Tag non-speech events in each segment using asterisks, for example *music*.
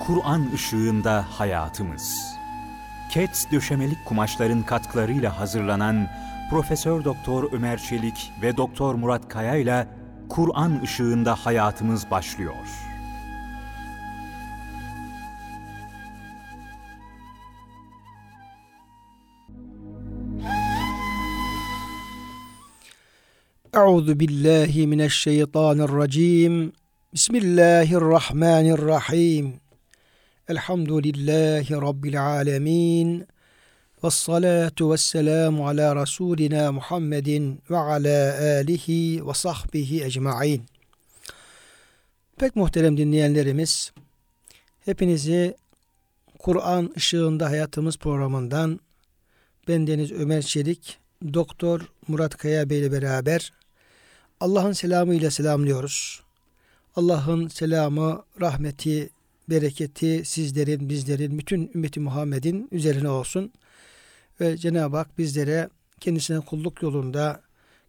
Kur'an ışığında hayatımız. Kets döşemelik kumaşların katkılarıyla hazırlanan Profesör Doktor Ömer Çelik ve Doktor Murat Kaya ile Kur'an ışığında hayatımız başlıyor. Euzu billahi mineşşeytanirracim. Bismillahirrahmanirrahim. Elhamdülillahi rabbil alamin. Ves salatu vesselamu ala rasulina Muhammedin ve ala alihi ve sahbihi ecmaîn. Pek muhterem dinleyenlerimiz, hepinizi Kur'an ışığında hayatımız programından bendeniz Ömer Çelik, Doktor Murat Kaya Bey ile beraber Allah'ın selamıyla selamlıyoruz. Allah'ın selamı, rahmeti, bereketi sizlerin, bizlerin, bütün ümmeti Muhammed'in üzerine olsun. Ve Cenab-ı Hak bizlere kendisine kulluk yolunda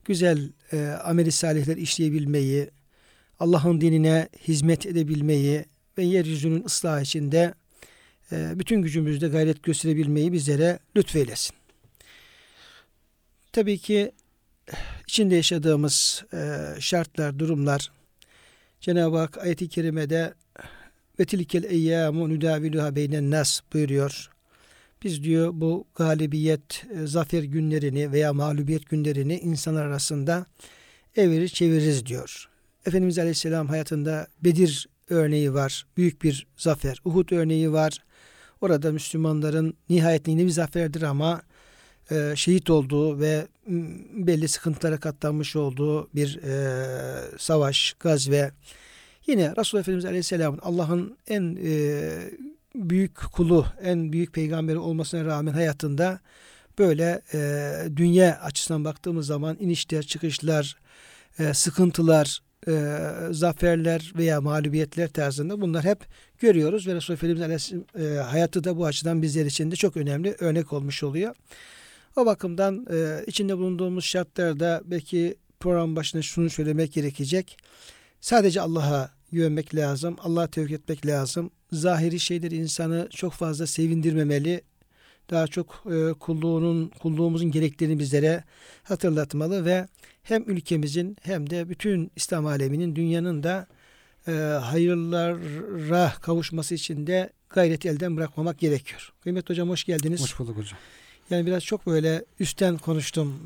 güzel e, ameli salihler işleyebilmeyi, Allah'ın dinine hizmet edebilmeyi ve yeryüzünün ıslah içinde e, bütün gücümüzde gayret gösterebilmeyi bizlere lütfeylesin. Tabii ki içinde yaşadığımız e, şartlar, durumlar Cenab-ı Hak ayet-i kerimede ve tilkel eyyamu nudaviluha beynen nas buyuruyor. Biz diyor bu galibiyet, e, zafer günlerini veya mağlubiyet günlerini insanlar arasında evirir çeviririz diyor. Efendimiz Aleyhisselam hayatında Bedir örneği var. Büyük bir zafer. Uhud örneği var. Orada Müslümanların nihayetinde bir zaferdir ama e, şehit olduğu ve belli sıkıntılara katlanmış olduğu bir e, savaş, gazve. Yine Resulullah Efendimiz Aleyhisselam'ın Allah'ın en e, büyük kulu, en büyük peygamberi olmasına rağmen hayatında böyle e, dünya açısından baktığımız zaman inişler, çıkışlar, e, sıkıntılar, e, zaferler veya mağlubiyetler tarzında bunlar hep görüyoruz ve Resulullah Efendimiz e, hayatı da bu açıdan bizler için de çok önemli örnek olmuş oluyor. O bakımdan e, içinde bulunduğumuz şartlarda belki program başında şunu söylemek gerekecek. Sadece Allah'a güvenmek lazım. Allah'a tevkil etmek lazım. Zahiri şeyler insanı çok fazla sevindirmemeli. Daha çok e, kulluğunun kulluğumuzun gereklerini bizlere hatırlatmalı ve hem ülkemizin hem de bütün İslam aleminin dünyanın da e, hayırlara kavuşması için de gayreti elden bırakmamak gerekiyor. Kıymet hocam hoş geldiniz. Hoş bulduk hocam. Yani biraz çok böyle üstten konuştum.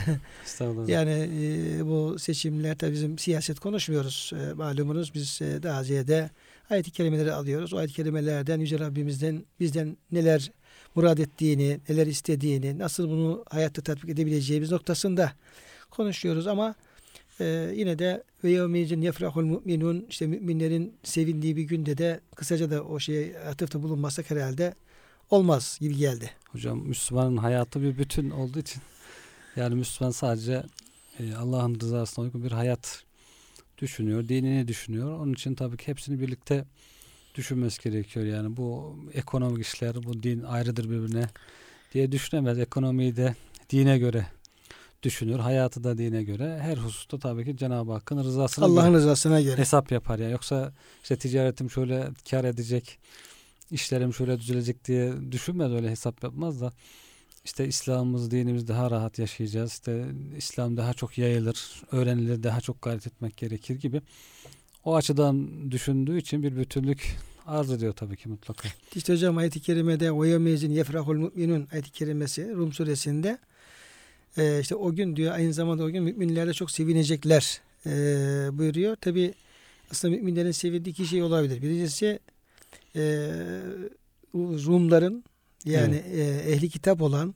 *laughs* Estağfurullah. yani e, bu seçimler tabii bizim siyaset konuşmuyoruz. E, malumunuz biz e, daha ziyade ayet-i kerimeleri alıyoruz. O ayet-i kerimelerden Yüce Rabbimizden bizden neler murad ettiğini, neler istediğini, nasıl bunu hayatta tatbik edebileceğimiz noktasında konuşuyoruz ama e, yine de ve yevmeyicin yefrahul mu'minun işte müminlerin sevindiği bir günde de kısaca da o şeye atıfta bulunmasak herhalde olmaz gibi geldi. Hocam Müslümanın hayatı bir bütün olduğu için yani Müslüman sadece e, Allah'ın rızasına uygun bir hayat düşünüyor, dinini düşünüyor. Onun için tabii ki hepsini birlikte düşünmesi gerekiyor. Yani bu ekonomik işler, bu din ayrıdır birbirine diye düşünemez. Ekonomiyi de dine göre düşünür. Hayatı da dine göre. Her hususta tabii ki Cenab-ı Hakk'ın rızasına Allah'ın rızasına göre hesap yapar ya. Yoksa işte ticaretim şöyle kar edecek, işlerim şöyle düzelecek diye düşünmez öyle hesap yapmaz da işte İslam'ımız, dinimiz daha rahat yaşayacağız. İşte İslam daha çok yayılır, öğrenilir, daha çok gayret etmek gerekir gibi. O açıdan düşündüğü için bir bütünlük arz ediyor tabii ki mutlaka. İşte hocam ayet-i kerimede o yemezin yefrahul müminun ayet-i kerimesi Rum suresinde e, işte o gün diyor aynı zamanda o gün müminler de çok sevinecekler e, buyuruyor. Tabi aslında müminlerin sevindiği iki şey olabilir. Birincisi e, Rumların yani evet. e, ehli kitap olan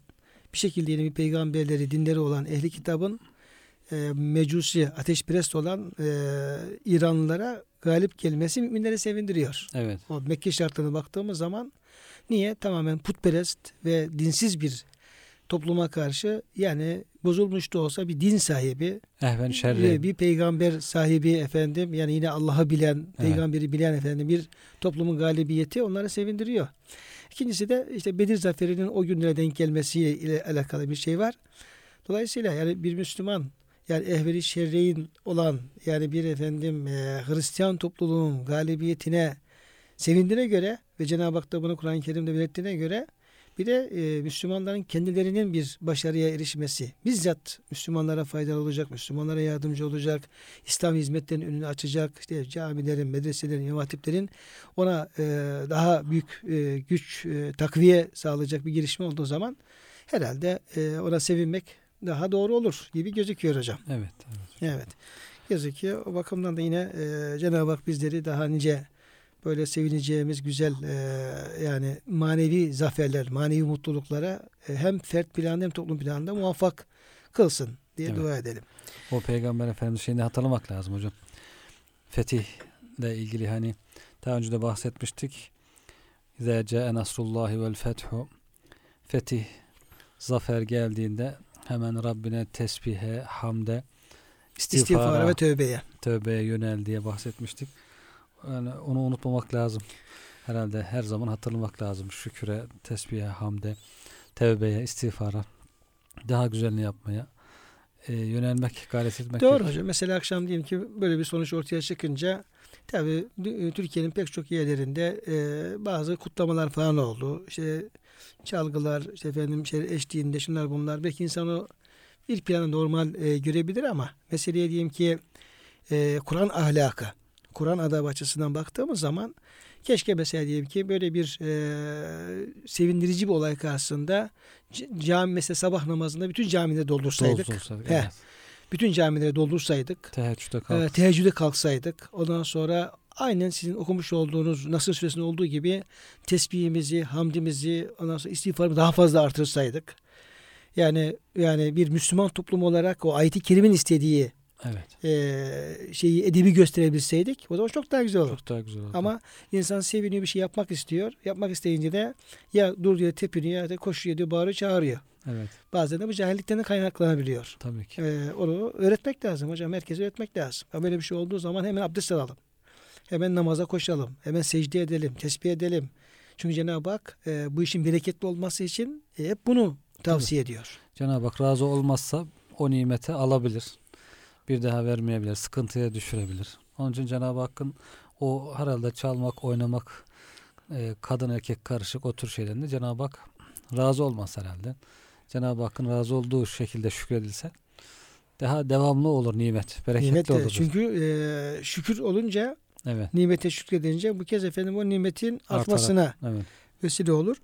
bir şekilde yeni bir peygamberleri, dinleri olan ehli kitabın e, mecusi, ateşperest olan e, İranlılara galip gelmesi müminleri sevindiriyor. Evet. O Mekke şartlarına baktığımız zaman niye? Tamamen putperest ve dinsiz bir topluma karşı yani bozulmuş da olsa bir din sahibi, Ehven şerri. bir peygamber sahibi efendim yani yine Allah'ı bilen, evet. peygamberi bilen efendim bir toplumun galibiyeti onları sevindiriyor. İkincisi de işte Bedir zaferinin o günlere denk gelmesiyle alakalı bir şey var. Dolayısıyla yani bir Müslüman yani ehveri şerreyin olan yani bir efendim e, Hristiyan topluluğunun galibiyetine sevindiğine göre ve Cenab-ı Hak da bunu Kur'an-ı Kerim'de belirttiğine göre bir de e, Müslümanların kendilerinin bir başarıya erişmesi, bizzat Müslümanlara faydalı olacak, Müslümanlara yardımcı olacak, İslam hizmetlerinin önünü açacak, işte camilerin, medreselerin, imam ona e, daha büyük e, güç, e, takviye sağlayacak bir girişim olduğu zaman herhalde e, ona sevinmek daha doğru olur gibi gözüküyor hocam. Evet. evet. Evet. Gözüküyor. O bakımdan da yine e, Cenab-ı Hak bizleri daha nice böyle sevineceğimiz güzel e, yani manevi zaferler, manevi mutluluklara e, hem fert planında hem toplum planında muvaffak kılsın diye Evet. dua edelim. O Peygamber Efendimiz şeyini hatırlamak lazım hocam. Fetihle ilgili hani daha önce de bahsetmiştik. İzâ câe nasrullahi vel fethu Fetih, zafer geldiğinde hemen Rabbine tesbihe, hamde, istiğfara, İstiğfara ve tövbeye. tövbeye yönel diye bahsetmiştik. Yani onu unutmamak lazım. Herhalde her zaman hatırlamak lazım. Şüküre, tesbihe, hamde, tövbeye, istiğfara, daha güzelini yapmaya e, yönelmek, gayret etmek. Doğru hocam. Mesela akşam diyelim ki böyle bir sonuç ortaya çıkınca tabii dü- Türkiye'nin pek çok yerlerinde e, bazı kutlamalar falan oldu. İşte çalgılar, işte efendim şey eşliğinde şunlar bunlar. Belki insan o bir planda normal e, görebilir ama meseleye diyelim ki e, Kur'an ahlakı, Kur'an adabı açısından baktığımız zaman keşke mesela diyelim ki böyle bir e, sevindirici bir olay karşısında cami mesela sabah namazında bütün camileri doldursaydık. Doldursak, Heh. evet. Bütün camileri doldursaydık. Teheccüde kalk. E, teheccüde kalksaydık. Ondan sonra aynen sizin okumuş olduğunuz Nasır Suresinde olduğu gibi tesbihimizi, hamdimizi, ondan sonra istiğfarımızı daha fazla artırsaydık. Yani yani bir Müslüman toplum olarak o ayet-i kerimin istediği Evet. e, şeyi edebi gösterebilseydik o zaman çok daha güzel olur. Çok daha güzel oldu. Ama insan seviniyor bir şey yapmak istiyor. Yapmak isteyince de ya dur diyor tepiniyor ya da koşuyor diyor bağırıyor çağırıyor. evet. Bazen de bu cahillikten de kaynaklanabiliyor. Tabii ki. Ee, onu öğretmek lazım hocam. Herkese öğretmek lazım. Ama böyle bir şey olduğu zaman hemen abdest alalım. Hemen namaza koşalım. Hemen secde edelim. Tesbih edelim. Çünkü Cenab-ı Hak e, bu işin bereketli olması için e, hep bunu tavsiye ediyor. Cenab-ı Hak razı olmazsa o nimeti alabilir. Bir daha vermeyebilir. Sıkıntıya düşürebilir. Onun için Cenab-ı Hakk'ın o herhalde çalmak, oynamak, e, kadın erkek karışık o tür şeylerinde Cenab-ı Hak razı olmaz herhalde. Cenab-ı Hakk'ın razı olduğu şekilde şükredilse daha devamlı olur nimet. Bereketli Nimet olur. çünkü e, şükür olunca Evet. nimete şükredince bu kez efendim o nimetin Artarak. artmasına Evet. vesile olur.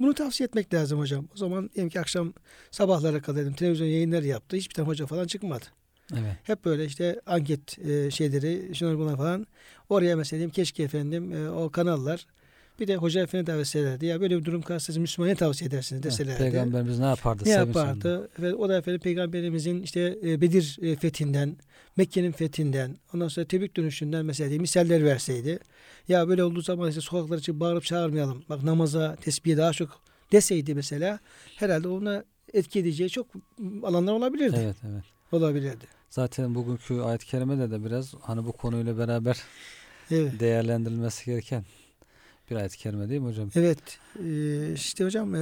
Bunu tavsiye etmek lazım hocam. O zaman diyelim ki akşam sabahlara kadar dedim, televizyon yayınları yaptı. Hiçbir tane hoca falan çıkmadı. Evet. Hep böyle işte anket e, şeyleri, şunlar bunlar falan. Oraya mesela diyeyim keşke efendim e, o kanallar bir de hoca efendi davet ederlerdi. Ya böyle bir durum karşısında Müslümana tavsiye edersiniz Evet. deselerdi. Peygamberimiz ne yapardı? ne yapardı? Ve o da efendim peygamberimizin işte e, Bedir e, fethinden, Mekke'nin fethinden, ondan sonra Tebük dönüşünden mesela diye misaller verseydi. Ya böyle olduğu zaman işte sokaklar için bağırıp çağırmayalım. Bak namaza, tesbihe daha çok deseydi mesela herhalde ona etki edeceği çok alanlar olabilirdi. Evet, evet. Olabilirdi. Zaten bugünkü ayet-i kerimede de biraz hani bu konuyla beraber *laughs* Evet. değerlendirilmesi gereken bir ayet-i kerime değil mi hocam? Evet. Ee, işte hocam e,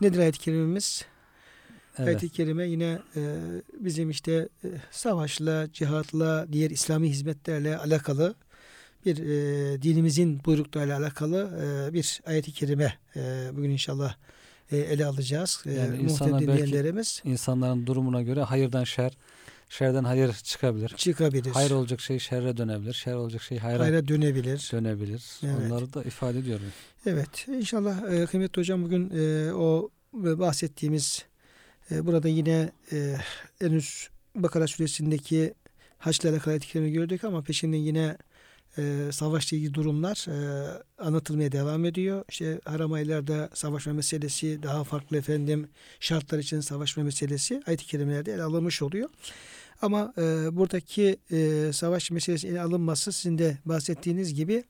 nedir ayet-i kerimemiz? Evet. Ayet-i kerime yine e, bizim işte e, savaşla, cihatla, diğer İslami hizmetlerle alakalı bir e, dinimizin buyruklarıyla alakalı e, bir ayet-i kerime e, bugün inşallah e, ele alacağız. E, Yani insana belki- İnsanların durumuna göre hayırdan şer, şerden hayır çıkabilir. çıkabilir. Hayır olacak şey şerre dönebilir. Şer olacak şey hayra, Hayra dönebilir. dönebilir. Evet. Onları da ifade ediyorum. Evet inşallah e, kıymetli hocam bugün e, o bahsettiğimiz e, burada yine e, henüz Bakara suresindeki haçla alakalı ayet gördük ama peşinde yine e, savaşla ilgili durumlar e, anlatılmaya devam ediyor. İşte haram aylarda savaşma meselesi daha farklı efendim şartlar için savaşma meselesi ayet-i kerimelerde ele alınmış oluyor. Ama e, buradaki e, savaş meselesi ele alınması sizin de bahsettiğiniz gibi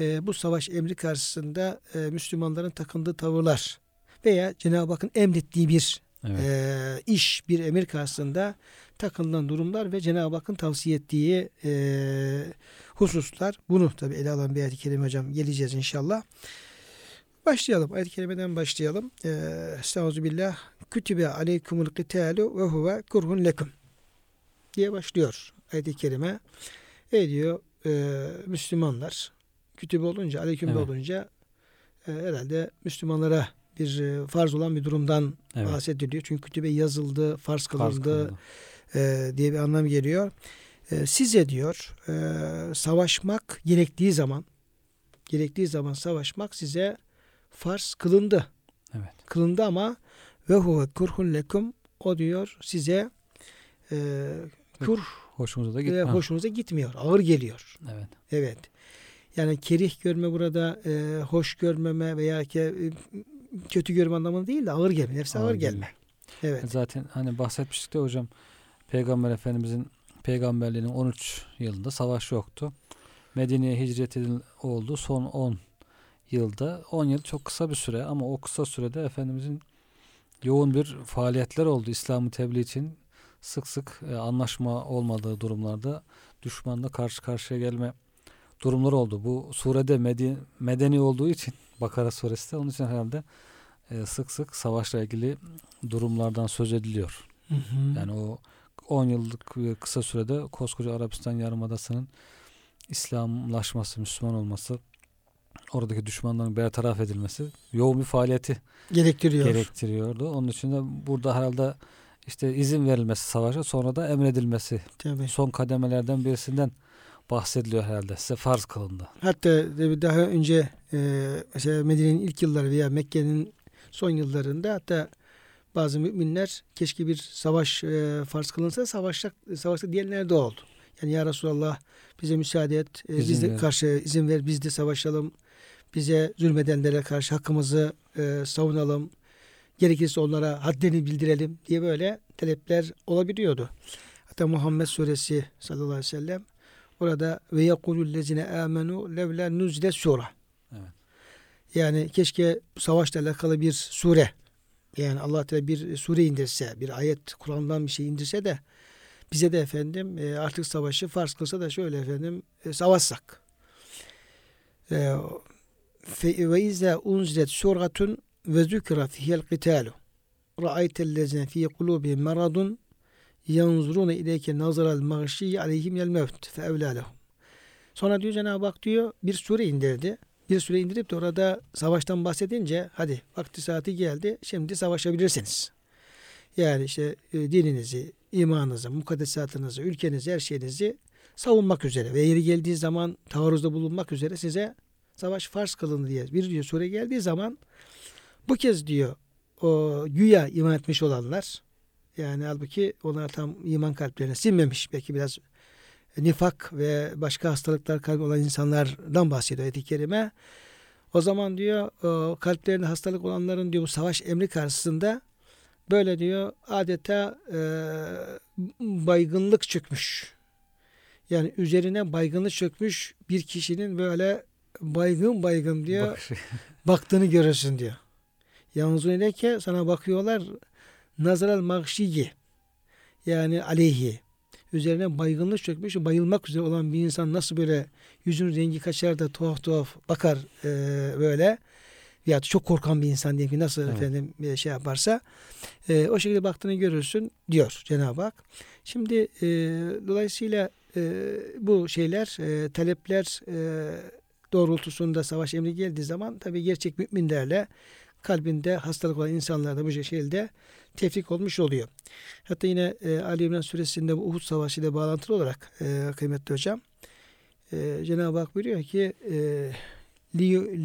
e, bu savaş emri karşısında e, Müslümanların takındığı tavırlar veya Cenab-ı Hakk'ın emrettiği bir Evet. e, iş, bir emir karşısında takınılan durumlar ve Cenab-ı Hakk'ın tavsiye ettiği e, hususlar. Bunu tabi ele alan bir ayet-i kerime hocam geleceğiz inşallah. Başlayalım. Ayet-i kerimeden başlayalım. E, Estağfirullah. Kütübe aleykumul kitalu ve huve kurhun lekum diye başlıyor ayet-i kerime. E diyor e, Müslümanlar kütübe olunca, aleyküm Evet. olunca e, herhalde Müslümanlara bir e, farz olan bir durumdan Evet. bahsediliyor. Çünkü kütübe yazıldı, farz kılındı. e, diye bir anlam geliyor. E, size diyor e, savaşmak gerektiği zaman gerektiği zaman savaşmak size farz kılındı. Evet. Kılındı ama ve huve kurhun lekum o diyor size e, kur Hoşumuza da gitmez. hoşunuza gitmiyor. Ağır geliyor. Evet. Evet. Yani kerih görme burada e, hoş görmeme veya ki, e, kötü görme anlamında değil de ağır gelme. Nefse ağır, Ağır gelme. Evet. Zaten hani bahsetmiştik de hocam Peygamber Efendimizin peygamberliğinin 13 yılında savaş yoktu. Medine'ye hicret edil oldu son 10 yılda. 10 yıl çok kısa bir süre ama o kısa sürede Efendimizin yoğun bir faaliyetler oldu İslam'ı tebliğ için. Sık sık e, anlaşma olmadığı durumlarda düşmanla karşı karşıya gelme durumları oldu. Bu surede medi- medeni olduğu için *laughs* Bakara suresi de onun için herhalde e, sık sık savaşla ilgili durumlardan söz ediliyor. Hı hı. Yani o 10 yıllık bir kısa sürede koskoca Arabistan Yarımadası'nın İslamlaşması, Müslüman olması, oradaki düşmanların bertaraf edilmesi yoğun bir faaliyeti gerektiriyor. gerektiriyordu. Onun için de burada herhalde işte izin verilmesi savaşa sonra da emredilmesi Tabii. son kademelerden birisinden bahsediliyor herhalde. Size farz kılındı. Hatta daha önce e, mesela Medine'nin ilk yılları veya Mekke'nin son yıllarında hatta bazı müminler keşke bir savaş e, farz kılınsa savaşacak savaşta diyenler de oldu. Yani ya Resulallah bize müsaade et. e, biz de ver. karşı izin ver biz de savaşalım. Bize zulmedenlere karşı hakkımızı e, savunalım. Gerekirse onlara haddini bildirelim diye böyle talepler olabiliyordu. Hatta Muhammed suresi sallallahu aleyhi ve sellem orada ve yekulul lezine amenu levla nuzile sura. Evet. Yani keşke savaşla alakalı bir sure yani Allah Teala bir sure indirse, bir ayet Kur'an'dan bir şey indirse de bize de efendim e, artık savaşı farz kılsa da şöyle efendim e, savaşsak. E, Ve izâ unzilet suratun ve zükra fihel qitalu. Ra'aytellezine fi kulubihim maradun yanzurune ileyke nazaral mağşiyyi aleyhim yel mevt fe evlâ lehum. Sonra diyor Cenab-ı Hak diyor bir sure indirdi. Bir sure indirip de orada savaştan bahsedince hadi vakti saati geldi şimdi savaşabilirsiniz. Yani işte e, dininizi, imanınızı, mukaddesatınızı, ülkenizi, her şeyinizi savunmak üzere ve yeri geldiği zaman taarruzda bulunmak üzere size savaş farz kılındı diye bir diyor sure geldiği zaman bu kez diyor o güya iman etmiş olanlar yani halbuki onlar tam iman kalplerine sinmemiş belki biraz nifak ve başka hastalıklar kalbi olan insanlardan bahsediyor ayet-i kerime. O zaman diyor kalplerinde hastalık olanların diyor bu savaş emri karşısında böyle diyor adeta e, baygınlık çökmüş. Yani üzerine baygınlık çökmüş bir kişinin böyle baygın baygın diyor Bakışı. baktığını görürsün diyor. Yalnız öyleyken sana bakıyorlar nazaral magşiyi yani aleyhi üzerine baygınlık çökmüş bayılmak üzere olan bir insan nasıl böyle yüzün rengi kaçar da tuhaf tuhaf bakar e, böyle ya çok korkan bir insan diyelim ki nasıl Evet. efendim bir şey yaparsa e, o şekilde baktığını görürsün diyor Cenab-ı Hak. Şimdi e, dolayısıyla e, bu şeyler e, talepler e, doğrultusunda savaş emri geldiği zaman tabi gerçek müminlerle kalbinde hastalık olan insanlar da bu şekilde tefrik olmuş oluyor. Hatta yine e, Ali İmran suresinde bu Uhud Savaşı ile bağlantılı olarak e, kıymetli hocam e, Cenab-ı Hak buyuruyor ki e,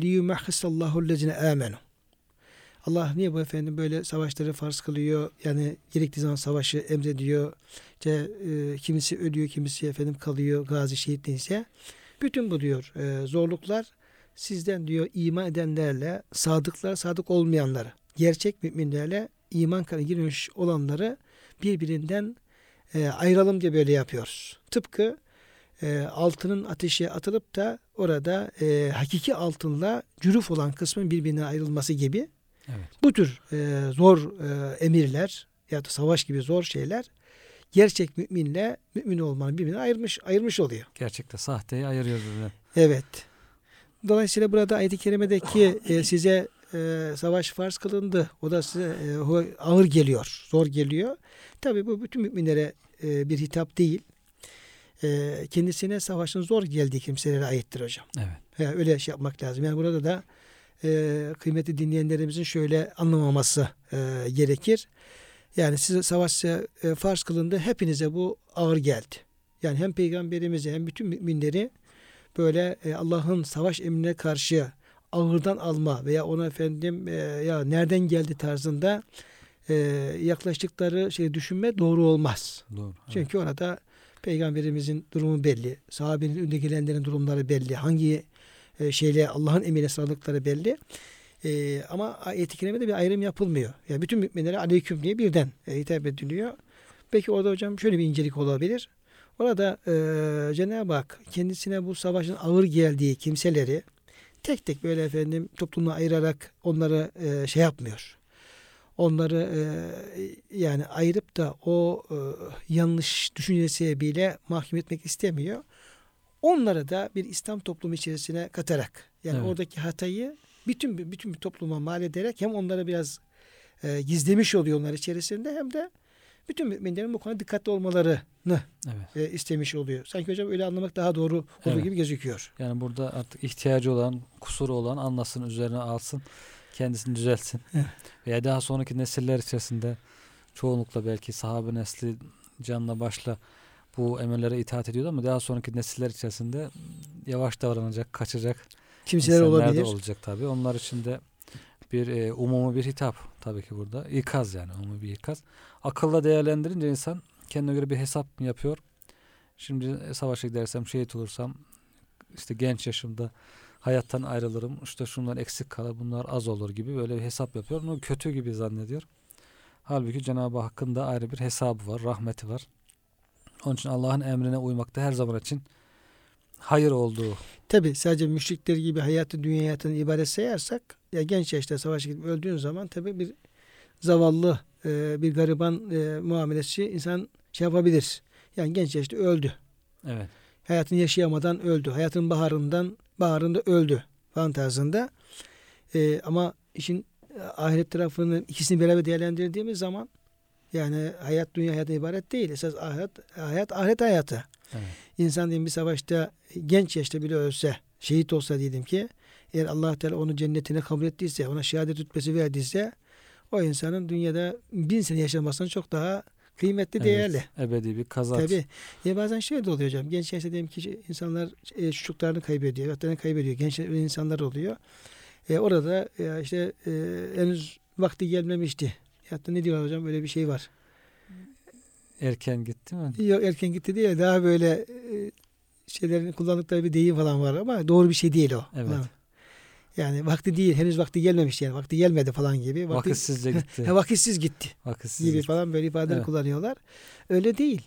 liyumahhisallahu lezine amenu Allah niye bu efendim böyle savaşları farz kılıyor? Yani gerektiği zaman savaşı emrediyor. İşte, e, kimisi ölüyor, kimisi efendim kalıyor, gazi şehit neyse. Bütün bu diyor e, zorluklar sizden diyor iman edenlerle sadıklar, sadık olmayanları, gerçek müminlerle iman kanı girmiş olanları birbirinden e, ayıralım diye böyle yapıyoruz. Tıpkı e, altının ateşe atılıp da orada e, hakiki altınla cüruf olan kısmın birbirine ayrılması gibi Evet. bu tür e, zor e, emirler ya da savaş gibi zor şeyler gerçek müminle mümin olmanın birbirine ayırmış ayırmış oluyor. Gerçekte sahteyi ayırıyor birbirinden. Evet. Dolayısıyla burada ayet-i kerimedeki e, size e, savaş farz kılındı. O da size e, ağır geliyor, zor geliyor. Tabii bu bütün müminlere e, bir hitap değil. E, kendisine savaşın zor geldiği kimselere aittir hocam. Evet. Ya öyle şey yapmak lazım. Yani burada da e, kıymetli dinleyenlerimizin şöyle anlamaması e, gerekir. Yani size savaş e, farz kılındı. Hepinize bu ağır geldi. Yani hem peygamberimize hem bütün müminleri böyle e, Allah'ın savaş emrine karşı ağırdan alma veya ona efendim e, ya nereden geldi tarzında e, yaklaştıkları şey düşünme doğru olmaz. Doğru. Çünkü orada peygamberimizin durumu belli. Sahabenin önde gelenlerin durumları belli. Hangi e, şeyle Allah'ın emrine sarıldıkları belli. E, ama ayet-i kerimede bir ayrım yapılmıyor. Yani bütün müminlere aleyküm diye birden e, hitap ediliyor. Peki orada hocam şöyle bir incelik olabilir. Orada e, Cenab-ı Hak kendisine bu savaşın ağır geldiği kimseleri tek tek böyle efendim toplumuna ayırarak onları e, şey yapmıyor. Onları e, yani ayırıp da o e, yanlış düşüncesi bile mahkum etmek istemiyor. Onları da bir İslam toplumu içerisine katarak yani Evet. oradaki hatayı bütün bütün bir topluma mal ederek hem onları biraz e, gizlemiş oluyor onlar içerisinde hem de bütün müminlerin bu konuda dikkatli olmalarını Evet. e, istemiş oluyor. Sanki hocam öyle anlamak daha doğru olduğu Evet. gibi gözüküyor. Yani burada artık ihtiyacı olan, kusuru olan anlasın, üzerine alsın, kendisini düzeltsin. Evet. Veya daha sonraki nesiller içerisinde çoğunlukla belki sahabe nesli canla başla bu emirlere itaat ediyordu ama daha sonraki nesiller içerisinde yavaş davranacak, kaçacak Kimseler olabilir. olacak tabii. Onlar için de bir e, umumi bir hitap tabii ki burada. İkaz yani umumi bir ikaz. Akılla değerlendirince insan kendine göre bir hesap yapıyor? Şimdi savaşa gidersem, şehit olursam işte genç yaşımda hayattan ayrılırım. İşte şunlar eksik kalır, bunlar az olur gibi böyle bir hesap yapıyor. Bunu kötü gibi zannediyor. Halbuki Cenab-ı Hakk'ın da ayrı bir hesabı var, rahmeti var. Onun için Allah'ın emrine uymakta her zaman için hayır olduğu Tabi sadece müşrikler gibi hayatı dünya hayatını ibadet sayarsak ya genç yaşta savaşa gidip öldüğün zaman tabi bir zavallı e, bir gariban e, muamelesi insan şey yapabilir. Yani genç yaşta öldü. evet Hayatını yaşayamadan öldü. Hayatın baharından baharında öldü falan tarzında. E, ama işin e, ahiret tarafını ikisini beraber değerlendirdiğimiz zaman yani hayat dünya hayatı ibaret değil. Esas ahiret, hayat ahiret hayatı. Evet. İnsan diyelim bir savaşta genç yaşta bile ölse, şehit olsa diyelim ki eğer allah Teala onu cennetine kabul ettiyse, ona şehadet rütbesi verdiyse o insanın dünyada bin sene yaşamasından çok daha kıymetli, değerli. Evet, ebedi bir kazanç. Tabii. Ya bazen şey de oluyor hocam. Genç yaşta diyelim ki insanlar e, çocuklarını kaybediyor, hayatlarını kaybediyor. Genç insanlar oluyor. E, orada e, işte e, henüz vakti gelmemişti. Hatta ne diyorlar hocam böyle bir şey var. Erken gitti mi? Yok erken gitti değil daha böyle e, şeylerin kullandıkları bir deyim falan var ama doğru bir şey değil o. Evet. Falan. Yani vakti değil henüz vakti gelmemiş yani vakti gelmedi falan gibi. Vakti, Vakitsizce *laughs* gitti. Ha, vakitsiz gitti Vakitsiz gibi gitti. falan böyle ifadeler Evet. kullanıyorlar. Öyle değil.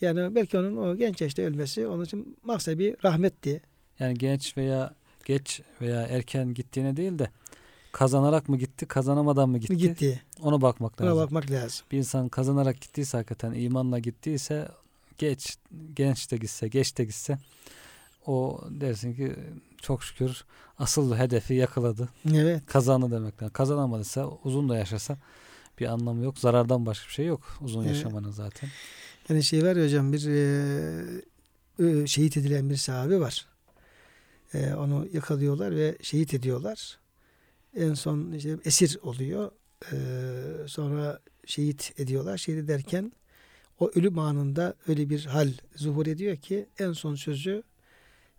Yani belki onun o genç yaşta ölmesi onun için maksat bir rahmetti. Yani genç veya geç veya erken gittiğine değil de kazanarak mı gitti, kazanamadan mı gitti? Gitti. Ona bakmak lazım. bakmak lazım. Bir insan kazanarak gittiyse hakikaten imanla gittiyse geç, genç de gitse, geç de gitse o dersin ki çok şükür asıl hedefi yakaladı. Evet. Kazandı demekten. Kazanamadıysa uzun da yaşasa bir anlamı yok. Zarardan başka bir şey yok uzun Evet. yaşamanın zaten. Yani şey var ya hocam bir e, şehit edilen bir sahabe var. E, onu yakalıyorlar ve şehit ediyorlar. En son işte esir oluyor. E, sonra şehit ediyorlar. Şehit ederken o ölüm anında öyle bir hal zuhur ediyor ki en son sözü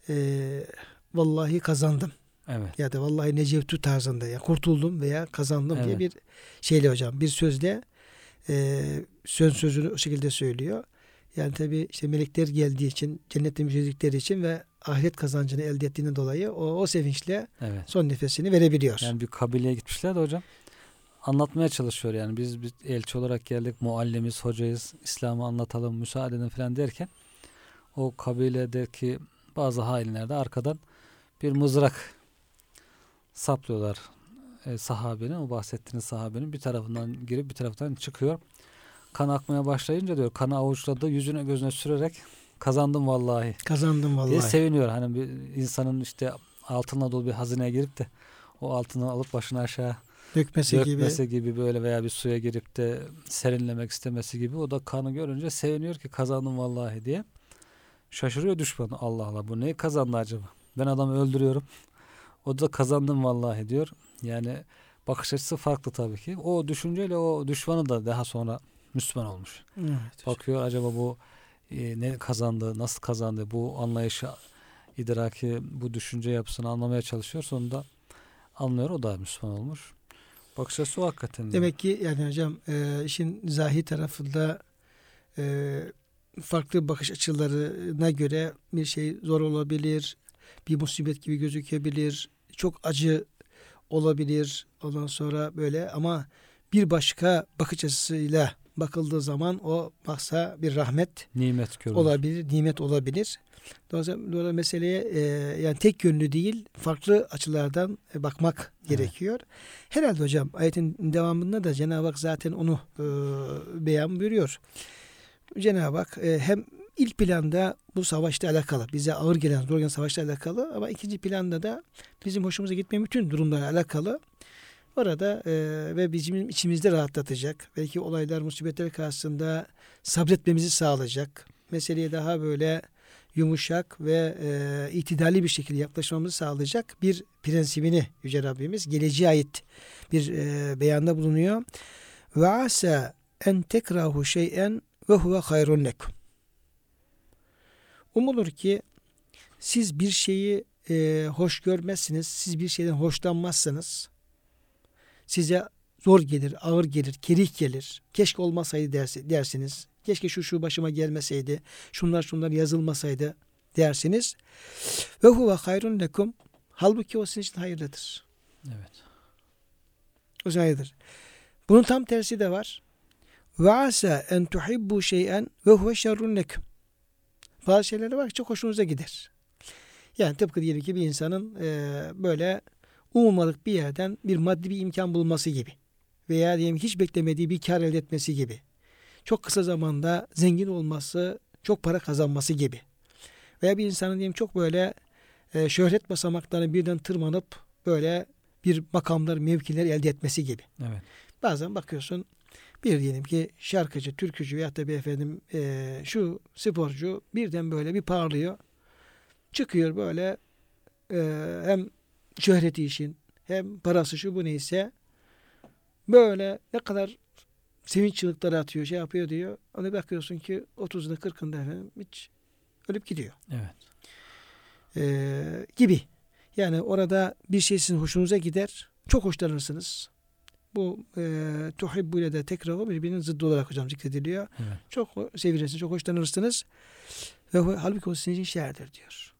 e, vallahi kazandım Evet. ya da vallahi necevtu tarzında ya kurtuldum veya kazandım diye Evet. bir şeyle hocam bir sözle e, söz sözünü o şekilde söylüyor. Yani tabi işte melekler geldiği için cennette müjdedikleri için ve ahiret kazancını elde ettiğinden dolayı o, o sevinçle Evet. son nefesini verebiliyor. Yani bir kabileye gitmişler de hocam anlatmaya çalışıyor yani biz, biz elçi olarak geldik muallimiz hocayız İslam'ı anlatalım müsaade edin falan derken o kabiledeki bazı hainler de arkadan bir mızrak saplıyorlar e, sahabenin o bahsettiğiniz sahabenin bir tarafından girip bir taraftan çıkıyor kan akmaya başlayınca diyor kanı avuçladı yüzüne gözüne sürerek kazandım vallahi Kazandım diye vallahi. seviniyor. Hani bir insanın işte altınla dolu bir hazineye girip de o altını alıp başına aşağı Dökmesi gibi. dökmesi gibi. böyle veya bir suya girip de serinlemek istemesi gibi. O da kanı görünce seviniyor ki kazandım vallahi diye. Şaşırıyor düşman. Allah Allah bu neyi kazandı acaba? Ben adamı öldürüyorum. O da kazandım vallahi diyor. Yani bakış açısı farklı tabii ki. O düşünceyle o düşmanı da daha sonra Müslüman olmuş. Evet. Bakıyor acaba bu e, ne kazandı, nasıl kazandı, bu anlayışı, idraki, bu düşünce yapısını anlamaya çalışıyor. Sonunda anlıyor, o da Müslüman olmuş. Bakış açısı o hakikaten. Demek ki yani hocam e, işin zahir tarafında e, farklı bakış açılarına göre bir şey zor olabilir, bir musibet gibi gözükebilir, çok acı olabilir. Ondan sonra böyle ama bir başka bakış açısıyla bakıldığı zaman o baksa bir rahmet nimet görülür. olabilir, nimet olabilir. Dolayısıyla, meseleye e, yani tek yönlü değil, farklı açılardan e, bakmak Evet. gerekiyor. Herhalde hocam ayetin devamında da Cenab-ı Hak zaten onu e, beyan buyuruyor. Cenab-ı Hak e, hem ilk planda bu savaşla alakalı, bize ağır gelen, zor gelen savaşla alakalı ama ikinci planda da bizim hoşumuza gitmeyen bütün durumlarla alakalı orada e, ve bizim içimizde rahatlatacak, belki olaylar, musibetler karşısında sabretmemizi sağlayacak, meseleye daha böyle yumuşak ve e, itidalli bir şekilde yaklaşmamızı sağlayacak bir prensibini Yüce Rabbimiz geleceğe ait bir e, beyanda bulunuyor. Ve asa en tekrahu şeyen ve huve hayrun lekum. Umulur ki siz bir şeyi e, hoş görmezsiniz, siz bir şeyden hoşlanmazsanız size zor gelir, ağır gelir, kerih gelir. Keşke olmasaydı dersi, dersiniz. Keşke şu şu başıma gelmeseydi. Şunlar şunlar yazılmasaydı dersiniz. Ve huve hayrun lekum. Halbuki o sizin için hayırlıdır. Evet. O sizin hayırlıdır. Bunun tam tersi de var. Ve asa en tuhibbu şeyen ve huve şerrun lekum. Bazı şeylere bak çok hoşunuza gider. Yani tıpkı diyelim ki bir insanın e, böyle ummadık bir yerden bir maddi bir imkan bulması gibi. Veya diyelim hiç beklemediği bir kar elde etmesi gibi. Çok kısa zamanda zengin olması, çok para kazanması gibi. Veya bir insanın diyelim çok böyle e, şöhret basamaklarını birden tırmanıp böyle bir makamlar, mevkiler elde etmesi gibi. Evet. Bazen bakıyorsun bir diyelim ki şarkıcı, türkücü veyahut da bir efendim e, şu sporcu birden böyle bir parlıyor. Çıkıyor böyle e, hem şöhreti işin hem parası şu bu neyse böyle ne kadar sevinç çığlıkları atıyor şey yapıyor diyor. Ona bakıyorsun ki 30'da 40'ında efendim hiç ölüp gidiyor. Evet. Ee, gibi. Yani orada bir şey sizin hoşunuza gider. Çok hoşlanırsınız. Bu e, tuhibbu ile de tekrarı birbirinin zıddı olarak hocam zikrediliyor. Evet. Çok sevilirsiniz, çok hoşlanırsınız. Ve halbuki o sizin için şerdir diyor.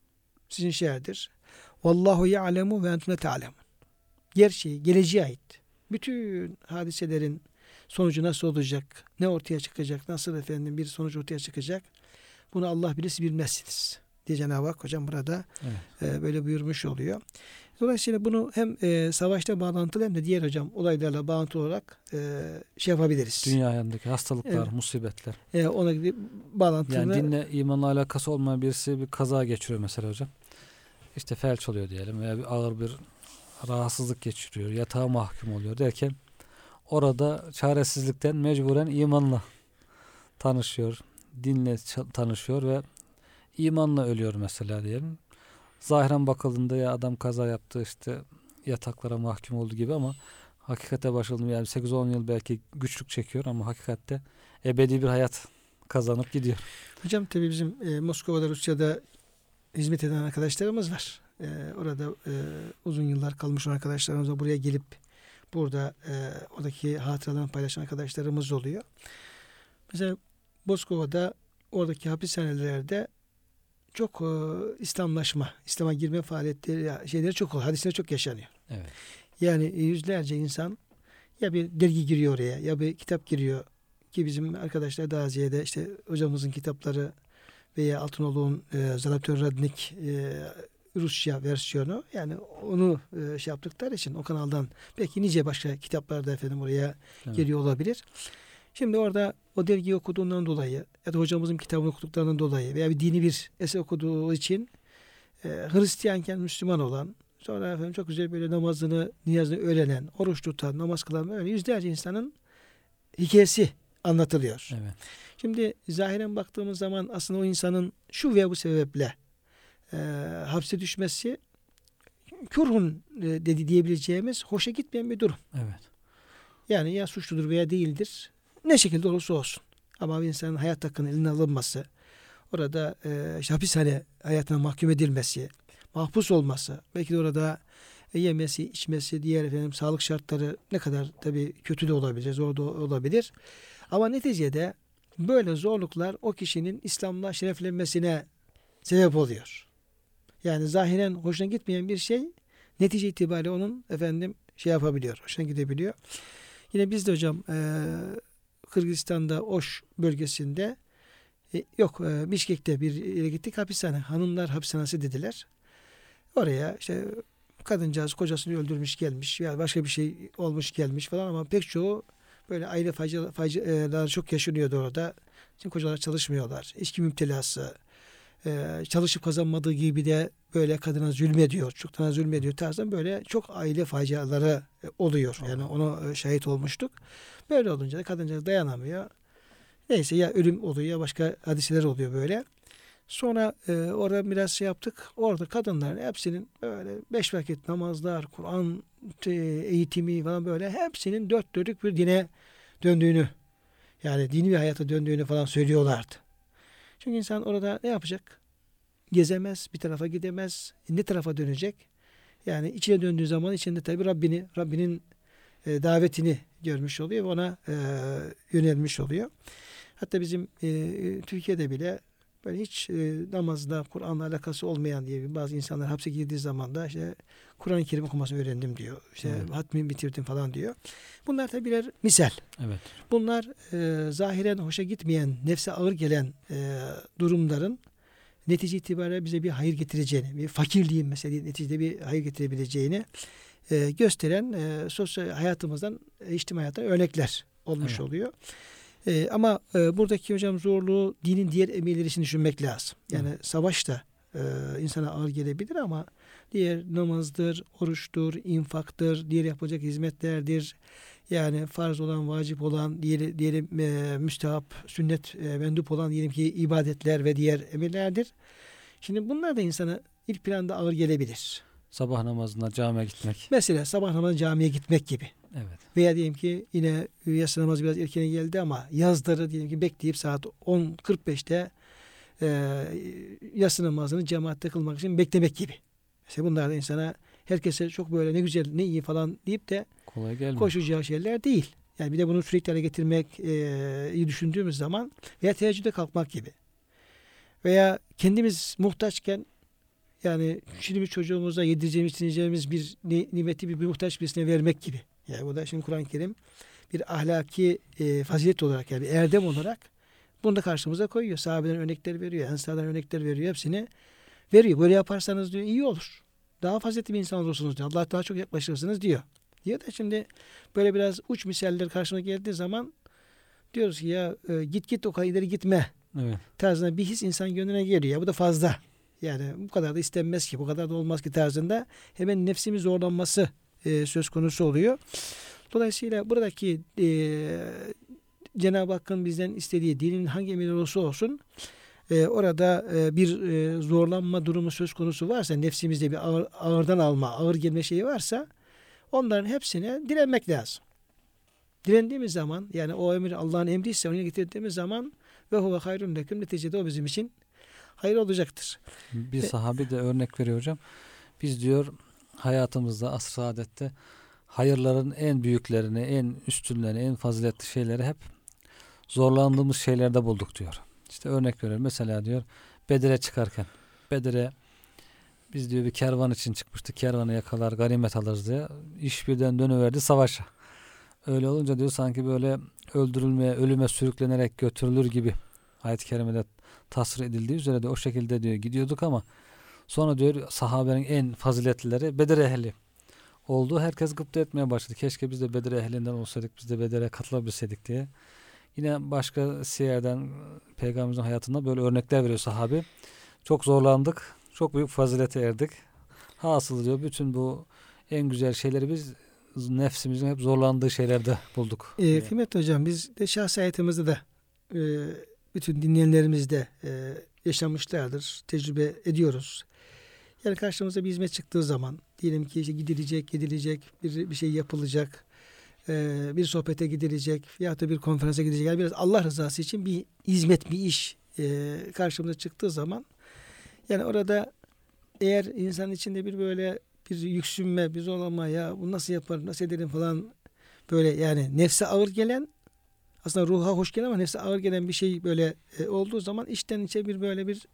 Sizin şerdir. Vallahu ya'lemu ve entum ta'lemun. Gerçeği, geleceğe ait. Bütün hadiselerin sonucu nasıl olacak, ne ortaya çıkacak, nasıl efendim bir sonuç ortaya çıkacak. Bunu Allah bilir siz bilmezsiniz. Diye Cenab-ı Hak hocam burada Evet. e, böyle buyurmuş oluyor. Dolayısıyla bunu hem e, savaşta bağlantılı hem de diğer hocam olaylarla bağlantılı olarak e, şey yapabiliriz. Dünya hayatındaki hastalıklar, Evet. musibetler. E, ona gibi bağlantılı. Yani dinle imanla alakası olmayan birisi bir kaza geçiriyor mesela hocam. İşte felç oluyor diyelim veya bir ağır bir rahatsızlık geçiriyor, yatağa mahkum oluyor derken orada çaresizlikten mecburen imanla tanışıyor, dinle tanışıyor ve imanla ölüyor mesela diyelim. Zahiren bakıldığında ya adam kaza yaptı işte yataklara mahkum oldu gibi ama hakikate başladığında yani 8-10 yıl belki güçlük çekiyor ama hakikatte ebedi bir hayat kazanıp gidiyor. Hocam tabii bizim e, Moskova'da Rusya'da hizmet eden arkadaşlarımız var. E, orada e, uzun yıllar kalmış olan arkadaşlarımız da buraya gelip burada e, oradaki hatıralarını paylaşan arkadaşlarımız oluyor. Mesela Moskova'da oradaki hapishanelerde çok e, İslamlaşma, İslam'a girme faaliyetleri, şeyleri çok oluyor. Hadisler çok yaşanıyor. Evet. Yani yüzlerce insan ya bir dergi giriyor oraya ya bir kitap giriyor ki bizim arkadaşlar Daziye'de işte hocamızın kitapları veya Altınoğlu'nun e, Zalatör Radnik e, Rusça versiyonu yani onu e, şey yaptıkları için o kanaldan belki nice başka kitaplar da efendim oraya Evet. geliyor olabilir. Şimdi orada o dergiyi okuduğundan dolayı ya da hocamızın kitabını okuduklarından dolayı veya bir dini bir eser okuduğu için e, Hristiyanken Müslüman olan sonra efendim çok güzel böyle namazını, niyazını öğrenen, oruç tutan, namaz kılan öyle yüzlerce insanın hikayesi anlatılıyor. Evet. Şimdi zahiren baktığımız zaman aslında o insanın şu veya bu sebeple e, hapse düşmesi kurhun e, dedi diyebileceğimiz hoşa gitmeyen bir durum. Evet. Yani ya suçludur veya değildir. Ne şekilde olursa olsun. Ama bir insanın hayat hakkının eline alınması, orada e, işte hapishane hayatına mahkum edilmesi, mahpus olması, belki de orada e, yemesi, içmesi, diğer efendim sağlık şartları ne kadar tabii kötü de olabilir, zor da olabilir. Ama neticede böyle zorluklar o kişinin İslam'la şereflenmesine sebep oluyor. Yani zahiren hoşuna gitmeyen bir şey netice itibariyle onun efendim şey yapabiliyor, hoşuna gidebiliyor. Yine biz de hocam e, Kırgızistan'da Oş bölgesinde e, yok e, Bişkek'te bir yere gittik hapishane. Hanımlar hapishanesi dediler. Oraya işte kadıncağız kocasını öldürmüş gelmiş ya başka bir şey olmuş gelmiş falan ama pek çoğu böyle aile facialar çok yaşanıyordu orada. Çünkü kocalar çalışmıyorlar. İçki müptelası, e, çalışıp kazanmadığı gibi de böyle kadına zulmediyor, çocuklarına zulmediyor tarzdan böyle çok aile faciaları e, oluyor. Yani ona e, şahit olmuştuk. Böyle olunca da kadıncağız dayanamıyor. Neyse ya ölüm oluyor ya başka hadiseler oluyor böyle. Sonra e, orada biraz şey yaptık. Orada kadınların hepsinin böyle beş vakit namazlar, Kur'an e, eğitimi falan böyle hepsinin dört dörtlük bir dine döndüğünü yani dini bir hayata döndüğünü falan söylüyorlardı. Çünkü insan orada ne yapacak? Gezemez, bir tarafa gidemez. Ne tarafa dönecek? Yani içine döndüğü zaman içinde tabi Rabbini, Rabbinin e, davetini görmüş oluyor ve ona e, yönelmiş oluyor. Hatta bizim e, Türkiye'de bile böyle hiç e, namazda Kur'an'la alakası olmayan diye bazı insanlar hapse girdiği zaman da işte Kur'an-ı Kerim okumasını öğrendim diyor. İşte evet. hatmi bitirdim falan diyor. Bunlar tabi birer misal. Evet. Bunlar e, zahiren hoşa gitmeyen, nefse ağır gelen e, durumların netice itibariyle bize bir hayır getireceğini, bir fakirliğin mesela neticede bir hayır getirebileceğini e, gösteren e, sosyal hayatımızdan, e, içtimai hayattan örnekler olmuş evet. oluyor. E, ama e, buradaki hocam zorluğu dinin diğer emirleri için düşünmek lazım. Yani evet. savaş da e, insana ağır gelebilir ama diğer namazdır, oruçtur, infaktır, diğer yapacak hizmetlerdir. Yani farz olan, vacip olan, diğer, diyelim e, müstehap, sünnet, e, mendup olan diyelim ki ibadetler ve diğer emirlerdir. Şimdi bunlar da insana ilk planda ağır gelebilir. Sabah namazına camiye gitmek. Mesela sabah namazına camiye gitmek gibi. Evet. Veya diyelim ki yine yatsı namazı biraz erken geldi ama yazları diyelim ki bekleyip saat 10.45'te e, yatsı namazını cemaatte kılmak için beklemek gibi. Mesela bunlar da insana herkese çok böyle ne güzel ne iyi falan deyip de Kolay gelmiyor. koşacağı şeyler değil. Yani bir de bunu sürekli hale getirmek e, iyi düşündüğümüz zaman veya teheccüde kalkmak gibi. Veya kendimiz muhtaçken yani şimdi bir çocuğumuza yedireceğimiz, içireceğimiz bir nimeti bir, bir muhtaç birisine vermek gibi. Yani bu da şimdi Kur'an-ı Kerim bir ahlaki e, fazilet olarak yani erdem olarak bunu da karşımıza koyuyor. Sahabeden örnekler veriyor, ensardan örnekler veriyor. Hepsini veriyor. Böyle yaparsanız diyor iyi olur. Daha faziletli bir insan olursunuz diyor. Allah daha çok yaklaşırsınız diyor. Diyor da şimdi böyle biraz uç misaller karşına geldiği zaman diyoruz ki ya e, git git o kadar ileri gitme. Evet. Tarzında bir his insan gönlüne geliyor. Ya bu da fazla. Yani bu kadar da istenmez ki, bu kadar da olmaz ki tarzında hemen nefsimiz zorlanması e, söz konusu oluyor. Dolayısıyla buradaki e, Cenab-ı Hakk'ın bizden istediği dinin hangi emir olursa olsun e, orada e, bir e, zorlanma durumu söz konusu varsa nefsimizde bir ağır, ağırdan alma, ağır gelme şeyi varsa onların hepsine direnmek lazım. Direndiğimiz zaman yani o emir Allah'ın emriyse onu getirdiğimiz zaman ve huve hayrun leküm neticede o bizim için hayır olacaktır. Bir sahabi de örnek veriyor hocam. Biz diyor hayatımızda asr saadette hayırların en büyüklerini, en üstünlerini, en faziletli şeyleri hep zorlandığımız şeylerde bulduk diyor. İşte örnek veriyor. Mesela diyor Bedir'e çıkarken Bedir'e biz diyor bir kervan için çıkmıştık. Kervanı yakalar, ganimet alırız diye. İş birden dönüverdi savaşa. Öyle olunca diyor sanki böyle öldürülmeye, ölüme sürüklenerek götürülür gibi ayet-i kerimede tasvir edildiği üzere de o şekilde diyor gidiyorduk ama sonra diyor sahabenin en faziletlileri Bedir ehli oldu. Herkes gıpta etmeye başladı. Keşke biz de Bedir ehlinden olsaydık, biz de Bedir'e katılabilseydik diye. Yine başka siyerden peygamberimizin hayatında böyle örnekler veriyor sahabi. Çok zorlandık. Çok büyük fazilete erdik. Hasıl diyor bütün bu en güzel şeyleri biz nefsimizin hep zorlandığı şeylerde bulduk. Ee, kıymetli hocam biz de şahsi hayatımızda da e, bütün dinleyenlerimiz de e, yaşamışlardır, tecrübe ediyoruz. Yani karşımıza bir hizmet çıktığı zaman diyelim ki işte gidilecek, gidilecek, bir, bir şey yapılacak, e, bir sohbete gidilecek ya da bir konferansa gidecek. Yani biraz Allah rızası için bir hizmet, bir iş e, karşımıza çıktığı zaman yani orada eğer insan içinde bir böyle bir yüksünme, bir zorlama ya bu nasıl yapar, nasıl edelim falan böyle yani nefse ağır gelen aslında ruha hoş gelen ama nefse ağır gelen bir şey böyle e, olduğu zaman içten içe bir böyle bir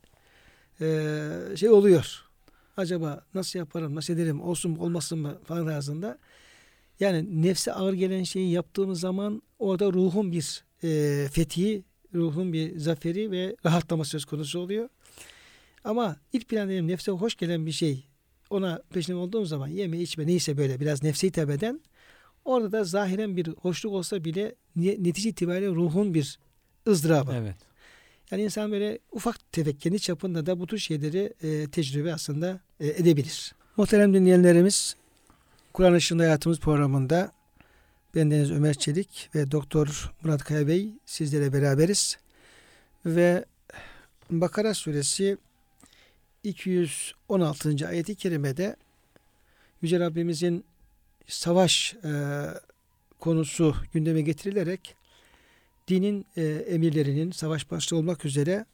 e, şey oluyor. Acaba nasıl yaparım, nasıl ederim, olsun olmasın mı falan tarzında. Yani nefse ağır gelen şeyi yaptığımız zaman orada ruhun bir e, fethi, ruhun bir zaferi ve rahatlama söz konusu oluyor. Ama ilk plan dedim nefse hoş gelen bir şey ona peşine olduğum zaman yeme içme neyse böyle biraz nefsi hitap orada da zahiren bir hoşluk olsa bile netice itibariyle ruhun bir ızdırabı. Evet. Yani insan böyle ufak tefek kendi çapında da bu tür şeyleri e, tecrübe aslında e, edebilir. Muhterem dinleyenlerimiz Kur'an Işığında Hayatımız programında bendeniz Ömer Çelik ve Doktor Murat Kaya Bey sizlere beraberiz. Ve Bakara suresi 216. ayeti kerimede Yüce Rabbimizin savaş e, konusu gündeme getirilerek dinin e, emirlerinin savaş başta olmak üzere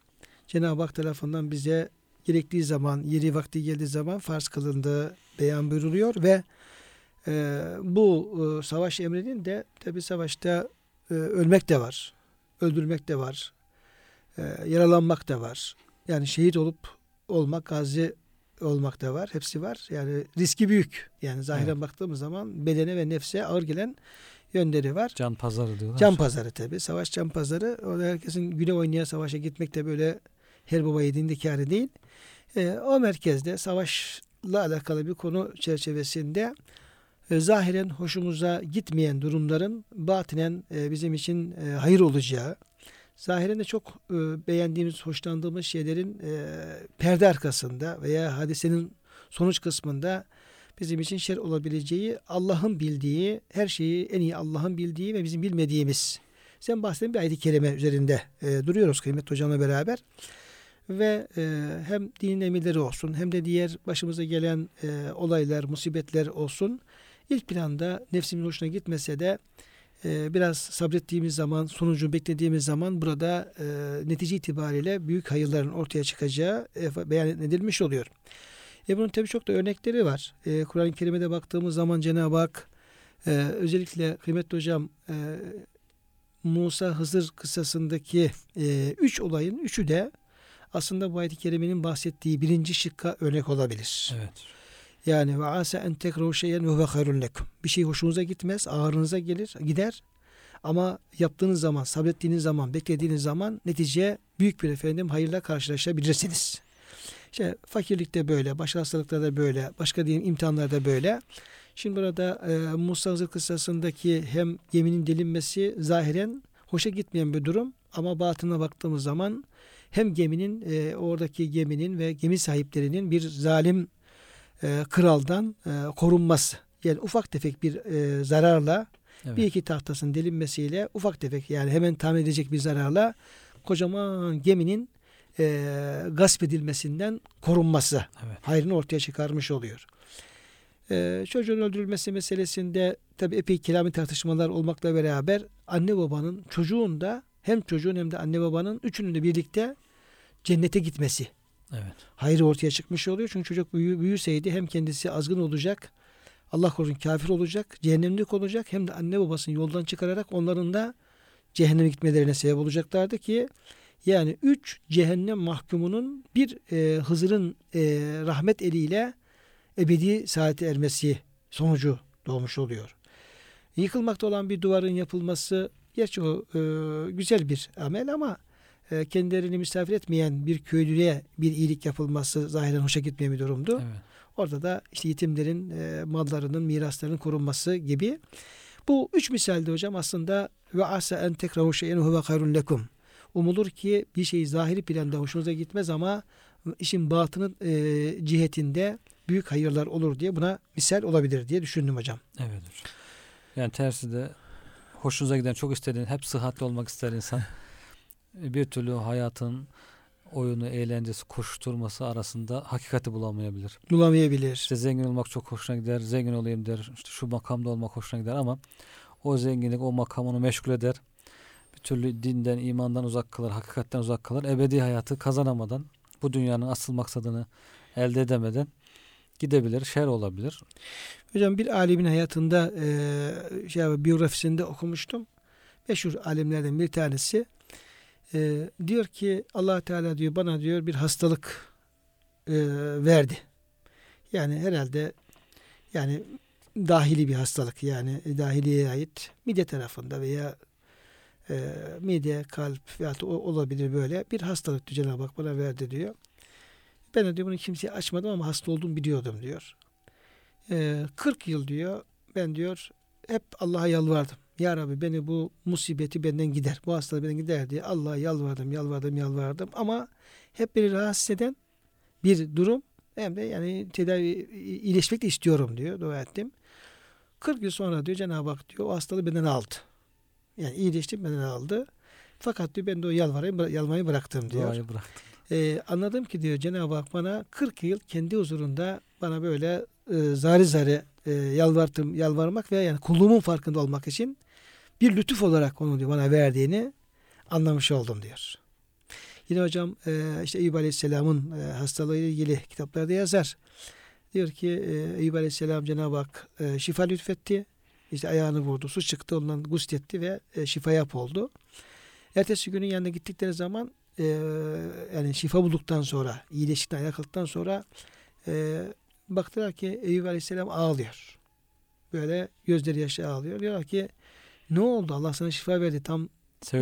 Cenab-ı Hak tarafından bize gerektiği zaman, yeri vakti geldiği zaman farz kılındığı beyan buyuruluyor ve e, bu e, savaş emrinin de tabi savaşta e, ölmek de var, öldürmek de var, e, yaralanmak da var. Yani şehit olup olmak, gazi olmak da var. Hepsi var. Yani riski büyük. Yani zahiren evet. baktığımız zaman bedene ve nefse ağır gelen yönleri var. Can pazarı diyorlar. Can pazarı tabi. Savaş can pazarı. Orada herkesin güne oynaya savaşa gitmek de böyle her baba yediğinde kârı değil. E, o merkezde savaşla alakalı bir konu çerçevesinde e, zahiren hoşumuza gitmeyen durumların batinen e, bizim için e, hayır olacağı, zahiren de çok e, beğendiğimiz, hoşlandığımız şeylerin e, perde arkasında veya hadisenin sonuç kısmında bizim için şer olabileceği, Allah'ın bildiği, her şeyi en iyi Allah'ın bildiği ve bizim bilmediğimiz. Sen bahsettiğin bir ayet-i kerime üzerinde e, duruyoruz kıymetli hocamla beraber. Ve e, hem dinin emirleri olsun hem de diğer başımıza gelen e, olaylar, musibetler olsun. ilk planda nefsimin hoşuna gitmese de e, biraz sabrettiğimiz zaman, sonucu beklediğimiz zaman burada e, netice itibariyle büyük hayırların ortaya çıkacağı e, beyan edilmiş oluyor. E bunun tabii çok da örnekleri var. E, Kur'an-ı Kerim'e baktığımız zaman Cenab-ı Hak e, özellikle kıymetli hocam e, Musa Hızır kıssasındaki e, üç olayın üçü de aslında bu ayet-i kerimenin bahsettiği birinci şıkka örnek olabilir. Evet. Yani ve ase en tekru şeyen ve hayrun lekum. Bir şey hoşunuza gitmez, ağrınıza gelir, gider. Ama yaptığınız zaman, sabrettiğiniz zaman, beklediğiniz zaman netice büyük bir efendim hayırla karşılaşabilirsiniz. İşte fakirlikte böyle, başka hastalıklarda böyle, başka diyelim imtihanlarda böyle. Şimdi burada e, Musa Hızır kıssasındaki hem geminin delinmesi zahiren hoşa gitmeyen bir durum ama batına baktığımız zaman hem geminin e, oradaki geminin ve gemi sahiplerinin bir zalim e, kraldan e, korunması. Yani ufak tefek bir e, zararla evet. bir iki tahtasının delinmesiyle ufak tefek yani hemen tahmin edecek bir zararla kocaman geminin e, gasp edilmesinden korunması evet. hayrını ortaya çıkarmış oluyor. E, çocuğun öldürülmesi meselesinde tabi epey kelami tartışmalar olmakla beraber anne babanın çocuğun da hem çocuğun hem de anne babanın üçünün de birlikte cennete gitmesi. Evet. Hayrı ortaya çıkmış oluyor. Çünkü çocuk büyü, büyüseydi hem kendisi azgın olacak, Allah korusun kafir olacak, cehennemlik olacak hem de anne babasını yoldan çıkararak onların da cehenneme gitmelerine sebep olacaklardı ki yani üç cehennem mahkumunun bir e, Hızır'ın e, rahmet eliyle ebedi saati ermesi sonucu doğmuş oluyor. Yıkılmakta olan bir duvarın yapılması gerçi o e, güzel bir amel ama e, kendilerini misafir etmeyen bir köylüye bir iyilik yapılması zahiren hoşa gitmeyen bir durumdu. Evet. Orada da işte yetimlerin e, mallarının, miraslarının korunması gibi. Bu üç misalde hocam aslında ve asa en tekrahu şeyen huve hayrun lekum. Umulur ki bir şey zahiri planda hoşunuza gitmez ama işin batını e, cihetinde büyük hayırlar olur diye buna misal olabilir diye düşündüm hocam. Evet hocam. Yani tersi de hoşunuza giden çok istediğin hep sıhhatli olmak ister insan. *laughs* bir türlü hayatın oyunu, eğlencesi, koşturması arasında hakikati bulamayabilir. Bulamayabilir. İşte zengin olmak çok hoşuna gider, zengin olayım der, işte şu makamda olmak hoşuna gider ama o zenginlik, o makam onu meşgul eder. Türlü dinden, imandan uzak kalır, hakikatten uzak kalır. Ebedi hayatı kazanamadan, bu dünyanın asıl maksadını elde edemeden gidebilir, şer olabilir. Hocam bir alimin hayatında e, şey biyografisinde okumuştum. Meşhur alimlerden bir tanesi e, diyor ki allah Teala diyor bana diyor bir hastalık e, verdi. Yani herhalde yani dahili bir hastalık yani dahiliye ait mide tarafında veya e, mide, kalp veya olabilir böyle bir hastalık diyor Cenab-ı Hak bana verdi diyor. Ben de diyor bunu kimseye açmadım ama hasta olduğumu biliyordum diyor. E, 40 yıl diyor ben diyor hep Allah'a yalvardım. Ya Rabbi beni bu musibeti benden gider. Bu hastalığı benden gider diye Allah'a yalvardım, yalvardım, yalvardım. Ama hep beni rahatsız eden bir durum hem de yani tedavi iyileşmek de istiyorum diyor. Dua ettim. 40 yıl sonra diyor Cenab-ı Hak diyor o hastalığı benden aldı. Yani iyileştim benden aldı. Fakat diyor ben de o yalvarayım, yalvarmayı bıraktım diyor. Duayı bıraktım. Ee, anladım ki diyor Cenab-ı Hak bana 40 yıl kendi huzurunda bana böyle e, zari zari e, yalvartım, yalvarmak veya yani kulluğumun farkında olmak için bir lütuf olarak onu diyor bana verdiğini anlamış oldum diyor. Yine hocam e, işte Eyüp Aleyhisselam'ın e, hastalığıyla ilgili kitaplarda yazar. Diyor ki e, Eyüp Aleyhisselam Cenab-ı Hak e, şifa lütfetti. İşte ayağını vurdu, su çıktı, ondan gusletti ve e, şifa yap oldu. Ertesi günün yanına gittikleri zaman e, yani şifa bulduktan sonra, iyileştikten, ayağa kalktıktan sonra e, baktılar ki Eyüp Aleyhisselam ağlıyor. Böyle gözleri yaşlı ağlıyor. Diyorlar ki ne oldu? Allah sana şifa verdi. Tam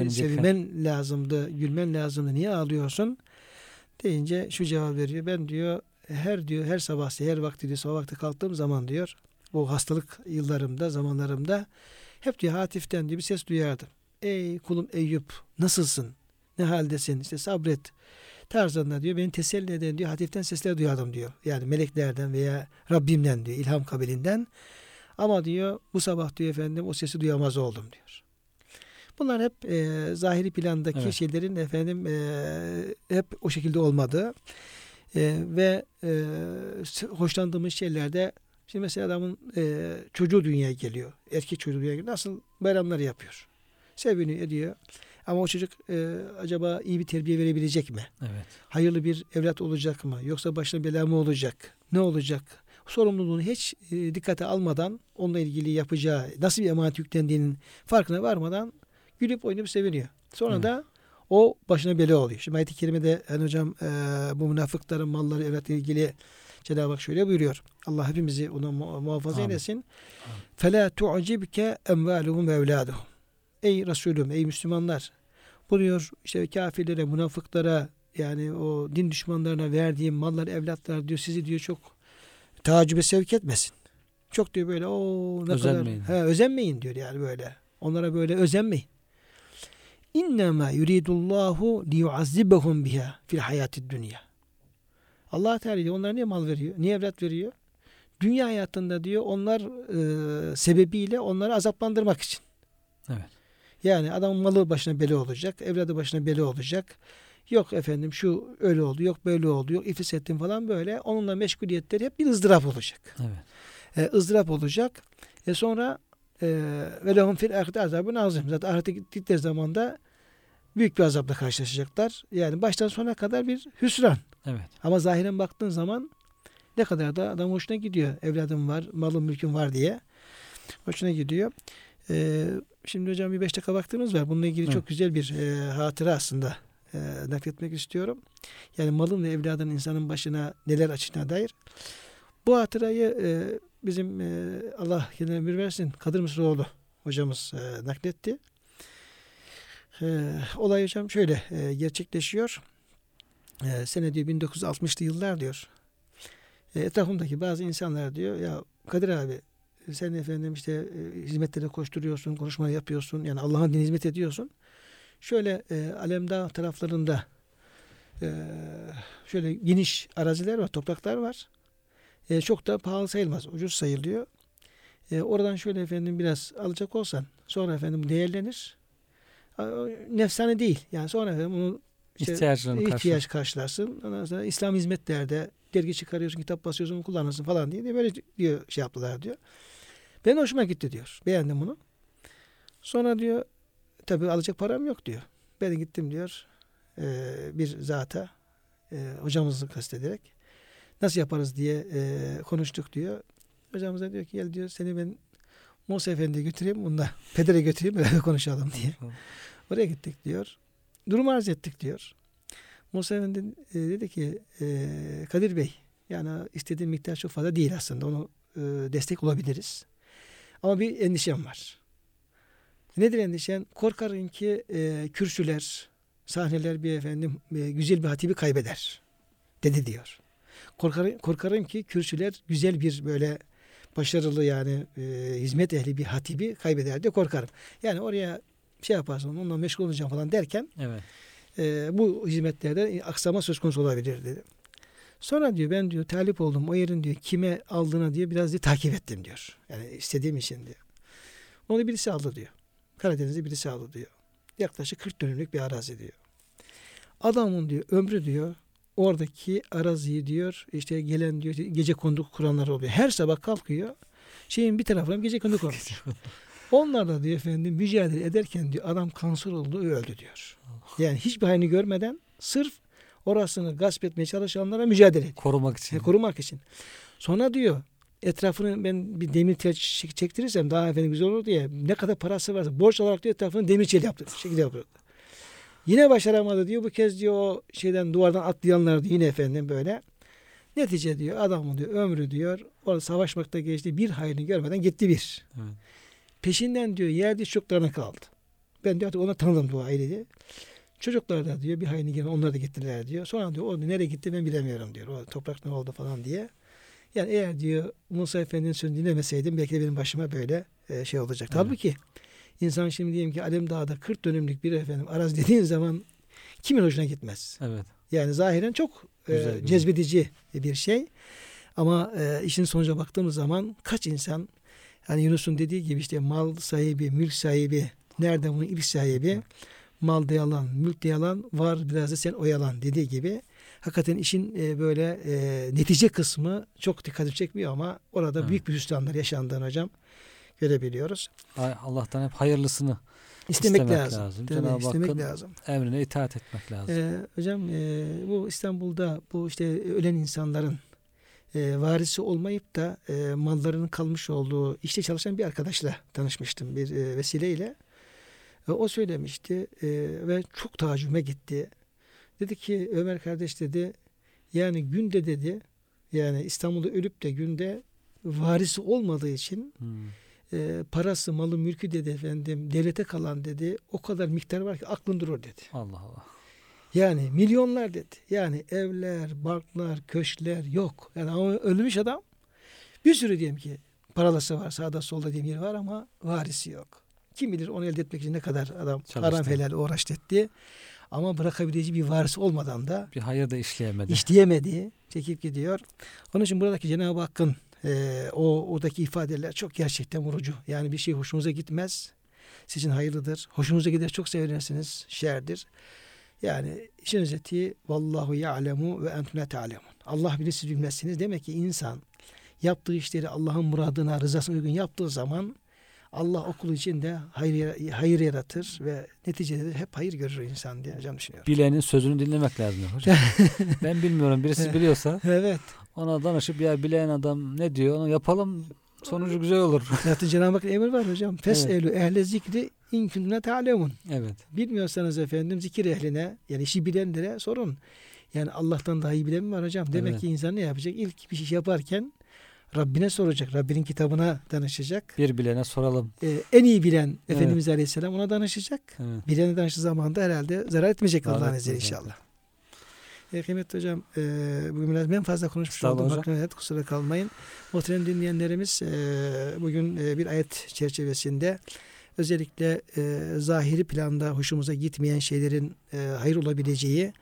sevinmen lazımdı, gülmen lazımdı. Niye ağlıyorsun? Deyince şu cevap veriyor. Ben diyor her diyor her sabah seher vakti diyor sabah vakti kalktığım zaman diyor bu hastalık yıllarımda zamanlarımda hep diyor hatiften diyor bir ses duyardım. Ey kulum Eyüp nasılsın? Ne haldesin? İşte sabret tarzında diyor beni teselli eden diyor hatiften sesler duyardım diyor. Yani meleklerden veya Rabbimden diyor ilham kabilinden. Ama diyor bu sabah diyor efendim o sesi duyamaz oldum diyor. Bunlar hep e, zahiri plandaki evet. şeylerin efendim e, hep o şekilde olmadığı e, ve e, hoşlandığımız şeylerde şimdi mesela adamın e, çocuğu dünyaya geliyor. Erkek çocuğu dünyaya geliyor. Nasıl bayramları yapıyor. Seviniyor ediyor. Ama o çocuk e, acaba iyi bir terbiye verebilecek mi? Evet. Hayırlı bir evlat olacak mı? Yoksa başına bela mı olacak? Ne olacak? sorumluluğunu hiç e, dikkate almadan onunla ilgili yapacağı nasıl bir emanet yüklendiğinin farkına varmadan gülüp oynayıp seviniyor. Sonra Hı. da o başına bela oluyor. Şimdi ayet-i kerimede yani hocam e, bu münafıkların malları evlatle ilgili Cenab-ı Hak şöyle buyuruyor. Allah hepimizi ona muhafaza Amin. eylesin. Fela tu'cibke emvaluhum evladuhum. Ey Resulüm, ey Müslümanlar. Bu diyor işte kafirlere, münafıklara yani o din düşmanlarına verdiğim mallar, evlatlar diyor sizi diyor çok tacübe sevk etmesin. Çok diyor böyle o ne özenmeyin. kadar he, özenmeyin diyor yani böyle. Onlara böyle özenmeyin. İnnemâ yuridullahu liyuazzibahum biha fil hayati dünya. Allah Teala diyor onlara niye mal veriyor? Niye evlat veriyor? Dünya hayatında diyor onlar e, sebebiyle onları azaplandırmak için. Evet. Yani adam malı başına bela olacak, evladı başına bela olacak. Yok efendim şu öyle oldu, yok böyle oldu, yok iflis ettim falan böyle. Onunla meşguliyetleri hep bir ızdırap olacak. Evet. E, ızdırap olacak. E sonra e, ve lehum fil ahireti azabın azim. Zaten ahirete gittikleri zaman da büyük bir azapla karşılaşacaklar. Yani baştan sona kadar bir hüsran. Evet. Ama zahiren baktığın zaman ne kadar da adam hoşuna gidiyor. Evladım var, malım mülküm var diye. Hoşuna gidiyor. Ee, şimdi hocam bir beş dakika vaktimiz var. Bununla ilgili evet. çok güzel bir e, hatıra aslında e, nakletmek istiyorum. Yani malın ve evladın insanın başına neler açına dair. Bu hatırayı e, bizim e, Allah kendine ömür versin Kadir Mısıroğlu hocamız e, nakletti. E, olay hocam şöyle e, gerçekleşiyor. E, sene diyor 1960'lı yıllar diyor. E, etrafımdaki bazı insanlar diyor ya Kadir abi sen efendim işte e, hizmetlere koşturuyorsun, konuşma yapıyorsun. Yani Allah'ın din hizmet ediyorsun. Şöyle e, Alemdağ taraflarında e, şöyle geniş araziler var, topraklar var. E, çok da pahalı sayılmaz, ucuz sayılıyor. E, oradan şöyle efendim biraz alacak olsan sonra efendim değerlenir. Nefsane değil. Yani sonra efendim bunu işte İhtiyaçlarını ihtiyaç karşılar. karşılarsın. Ondan sonra İslam hizmetlerde dergi çıkarıyorsun, kitap basıyorsun, kullanırsın falan diye, diye böyle diyor şey yaptılar diyor. Ben hoşuma gitti diyor. Beğendim bunu. Sonra diyor tabii alacak param yok diyor. Ben gittim diyor e, bir zata e, hocamızı kastederek nasıl yaparız diye e, konuştuk diyor. Hocamız da diyor ki gel diyor seni ben Musa Efendi'ye götüreyim. Bunda *laughs* pedere götüreyim beraber konuşalım diye. Oraya gittik diyor. Durumu arz ettik diyor. Musa Efendi e, dedi ki e, Kadir Bey yani istediğim miktar çok fazla değil aslında. Onu e, destek olabiliriz. Ama bir endişem var. Nedir endişen? Korkarım ki e, kürsüler, sahneler bir efendim e, güzel bir hatibi kaybeder. Dedi diyor. Korkarım, korkarım ki kürsüler güzel bir böyle başarılı yani e, hizmet ehli bir hatibi kaybeder diye korkarım. Yani oraya şey yaparsın onunla meşgul olacağım falan derken Evet. e, bu hizmetlerde aksama söz konusu olabilir dedi. Sonra diyor ben diyor talip oldum o yerin diyor kime aldığına diye biraz diye takip ettim diyor. Yani istediğim için diyor. Onu birisi aldı diyor. Karadeniz'de birisi aldı diyor. Yaklaşık 40 dönümlük bir arazi diyor. Adamın diyor ömrü diyor oradaki araziyi diyor işte gelen diyor gece kondu kuranlar oluyor. Her sabah kalkıyor şeyin bir tarafına gece kondu kurmuş. *laughs* Onlarla diyor efendim mücadele ederken diyor adam kanser oldu öldü diyor. Yani hiçbir hayrını görmeden sırf orasını gasp etmeye çalışanlara mücadele ediyor. Korumak için. Yani korumak için. Sonra diyor etrafını ben bir demir tel çek- çektirirsem daha efendim güzel olur diye ne kadar parası varsa borç olarak diyor etrafını demir çel yaptı. Şekilde yapıyor. Yine başaramadı diyor. Bu kez diyor o şeyden duvardan atlayanlar diyor yine efendim böyle. Netice diyor adamın diyor ömrü diyor orada savaşmakta geçti bir hayrını görmeden gitti bir. Evet. Peşinden diyor yerde çocuklarına kaldı. Ben diyor artık ona tanıdım bu aileyi. Çocuklar da diyor bir hayrını görmeden onlar da gittiler diyor. Sonra diyor o nereye gitti ben bilemiyorum diyor. O toprak ne oldu falan diye. Yani eğer diyor Musa Efendi'nin sözünü dinlemeseydim belki de benim başıma böyle e, şey olacak. Evet. Tabii ki insan şimdi diyelim ki Alem Dağı'da 40 dönümlük bir efendim arazi *laughs* dediğin zaman kimin hoşuna gitmez? Evet. Yani zahiren çok e, Güzel cezbedici bir şey. Ama e, işin sonucuna baktığımız zaman kaç insan hani Yunus'un dediği gibi işte mal sahibi, mülk sahibi, nerede bunun ilk sahibi? Mal yalan, mülk yalan, var biraz da sen oyalan dediği gibi. Hakikaten işin e, böyle e, netice kısmı çok dikkatimi çekmiyor ama orada Evet. büyük bir hüsranlar yaşandığını hocam görebiliyoruz. Allah'tan hep hayırlısını İstemek, İstemek lazım. lazım. Tabii, istemek Hakk'ın lazım. emrine itaat etmek lazım. Ee, hocam e, bu İstanbul'da bu işte ölen insanların e, varisi olmayıp da e, mallarının kalmış olduğu işte çalışan bir arkadaşla tanışmıştım bir e, vesileyle. Ve o söylemişti e, ve çok tacüme gitti. Dedi ki Ömer kardeş dedi yani günde dedi yani İstanbul'da ölüp de günde varisi olmadığı için Hmm. e, parası, malı, mülkü dedi efendim devlete kalan dedi o kadar miktar var ki aklın durur dedi. Allah Allah. Yani milyonlar dedi. Yani evler, barklar, köşkler yok. Yani ama ölmüş adam bir sürü diyelim ki paralası var sağda solda diyelim yeri var ama varisi yok. Kim bilir onu elde etmek için ne kadar adam Çalıştı. haram helal uğraştı etti. Ama bırakabileceği bir varisi olmadan da Bir hayır da işleyemedi. işleyemedi. Çekip gidiyor. Onun için buradaki Cenab-ı Hakk'ın e, o oradaki ifadeler çok gerçekten vurucu. Yani bir şey hoşunuza gitmez. Sizin hayırlıdır. Hoşunuza gider çok seversiniz. Şerdir. Yani işin özeti vallahu ya'lemu ve entum la ta'lemun. Allah bilir siz bilmezsiniz. Demek ki insan yaptığı işleri Allah'ın muradına, rızasına uygun yaptığı zaman Allah okulu için de hayır, hayır yaratır ve neticede de hep hayır görür insan diye hocam düşünüyorum. Bilenin sözünü dinlemek lazım hocam. *laughs* ben bilmiyorum. Birisi biliyorsa Evet. ona danışıp ya bilen adam ne diyor onu yapalım sonucu güzel olur. *laughs* Zaten Cenab-ı Hakk'ın emri var hocam. Fes Evet. ehle zikri in kuntum ta'lemun. evet. Bilmiyorsanız efendim zikir ehline yani işi bilenlere sorun. Yani Allah'tan daha iyi bilen mi var hocam? Demek Evet. ki insan ne yapacak? İlk bir şey yaparken Rabbine soracak. Rabbinin kitabına danışacak. Bir bilene soralım. Ee, en iyi bilen Evet. Efendimiz Aleyhisselam ona danışacak. Evet. Bilene danıştığı zaman da herhalde zarar etmeyecek Allah'ın izniyle inşallah. E, kıymetli hocam e, bugün biraz ben fazla konuşmuş oldum. Hakkında evet, kusura kalmayın. Muhterem dinleyenlerimiz e, bugün e, bir ayet çerçevesinde özellikle e, zahiri planda hoşumuza gitmeyen şeylerin e, hayır olabileceği,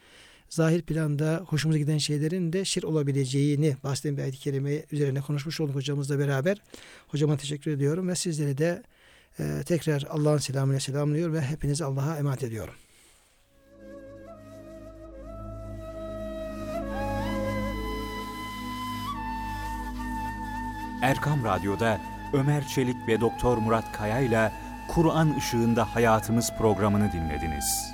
zahir planda hoşumuza giden şeylerin de şir olabileceğini bahseden bir ayet-i kerime üzerine konuşmuş olduk hocamızla beraber. Hocama teşekkür ediyorum ve sizlere de e, tekrar Allah'ın selamıyla selamlıyor ve hepinizi Allah'a emanet ediyorum. Erkam Radyo'da Ömer Çelik ve Doktor Murat Kaya ile Kur'an Işığında Hayatımız programını dinlediniz.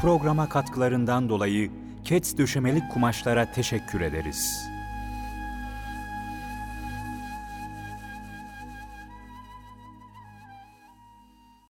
Programa katkılarından dolayı Kets Döşemelik Kumaşlara teşekkür ederiz.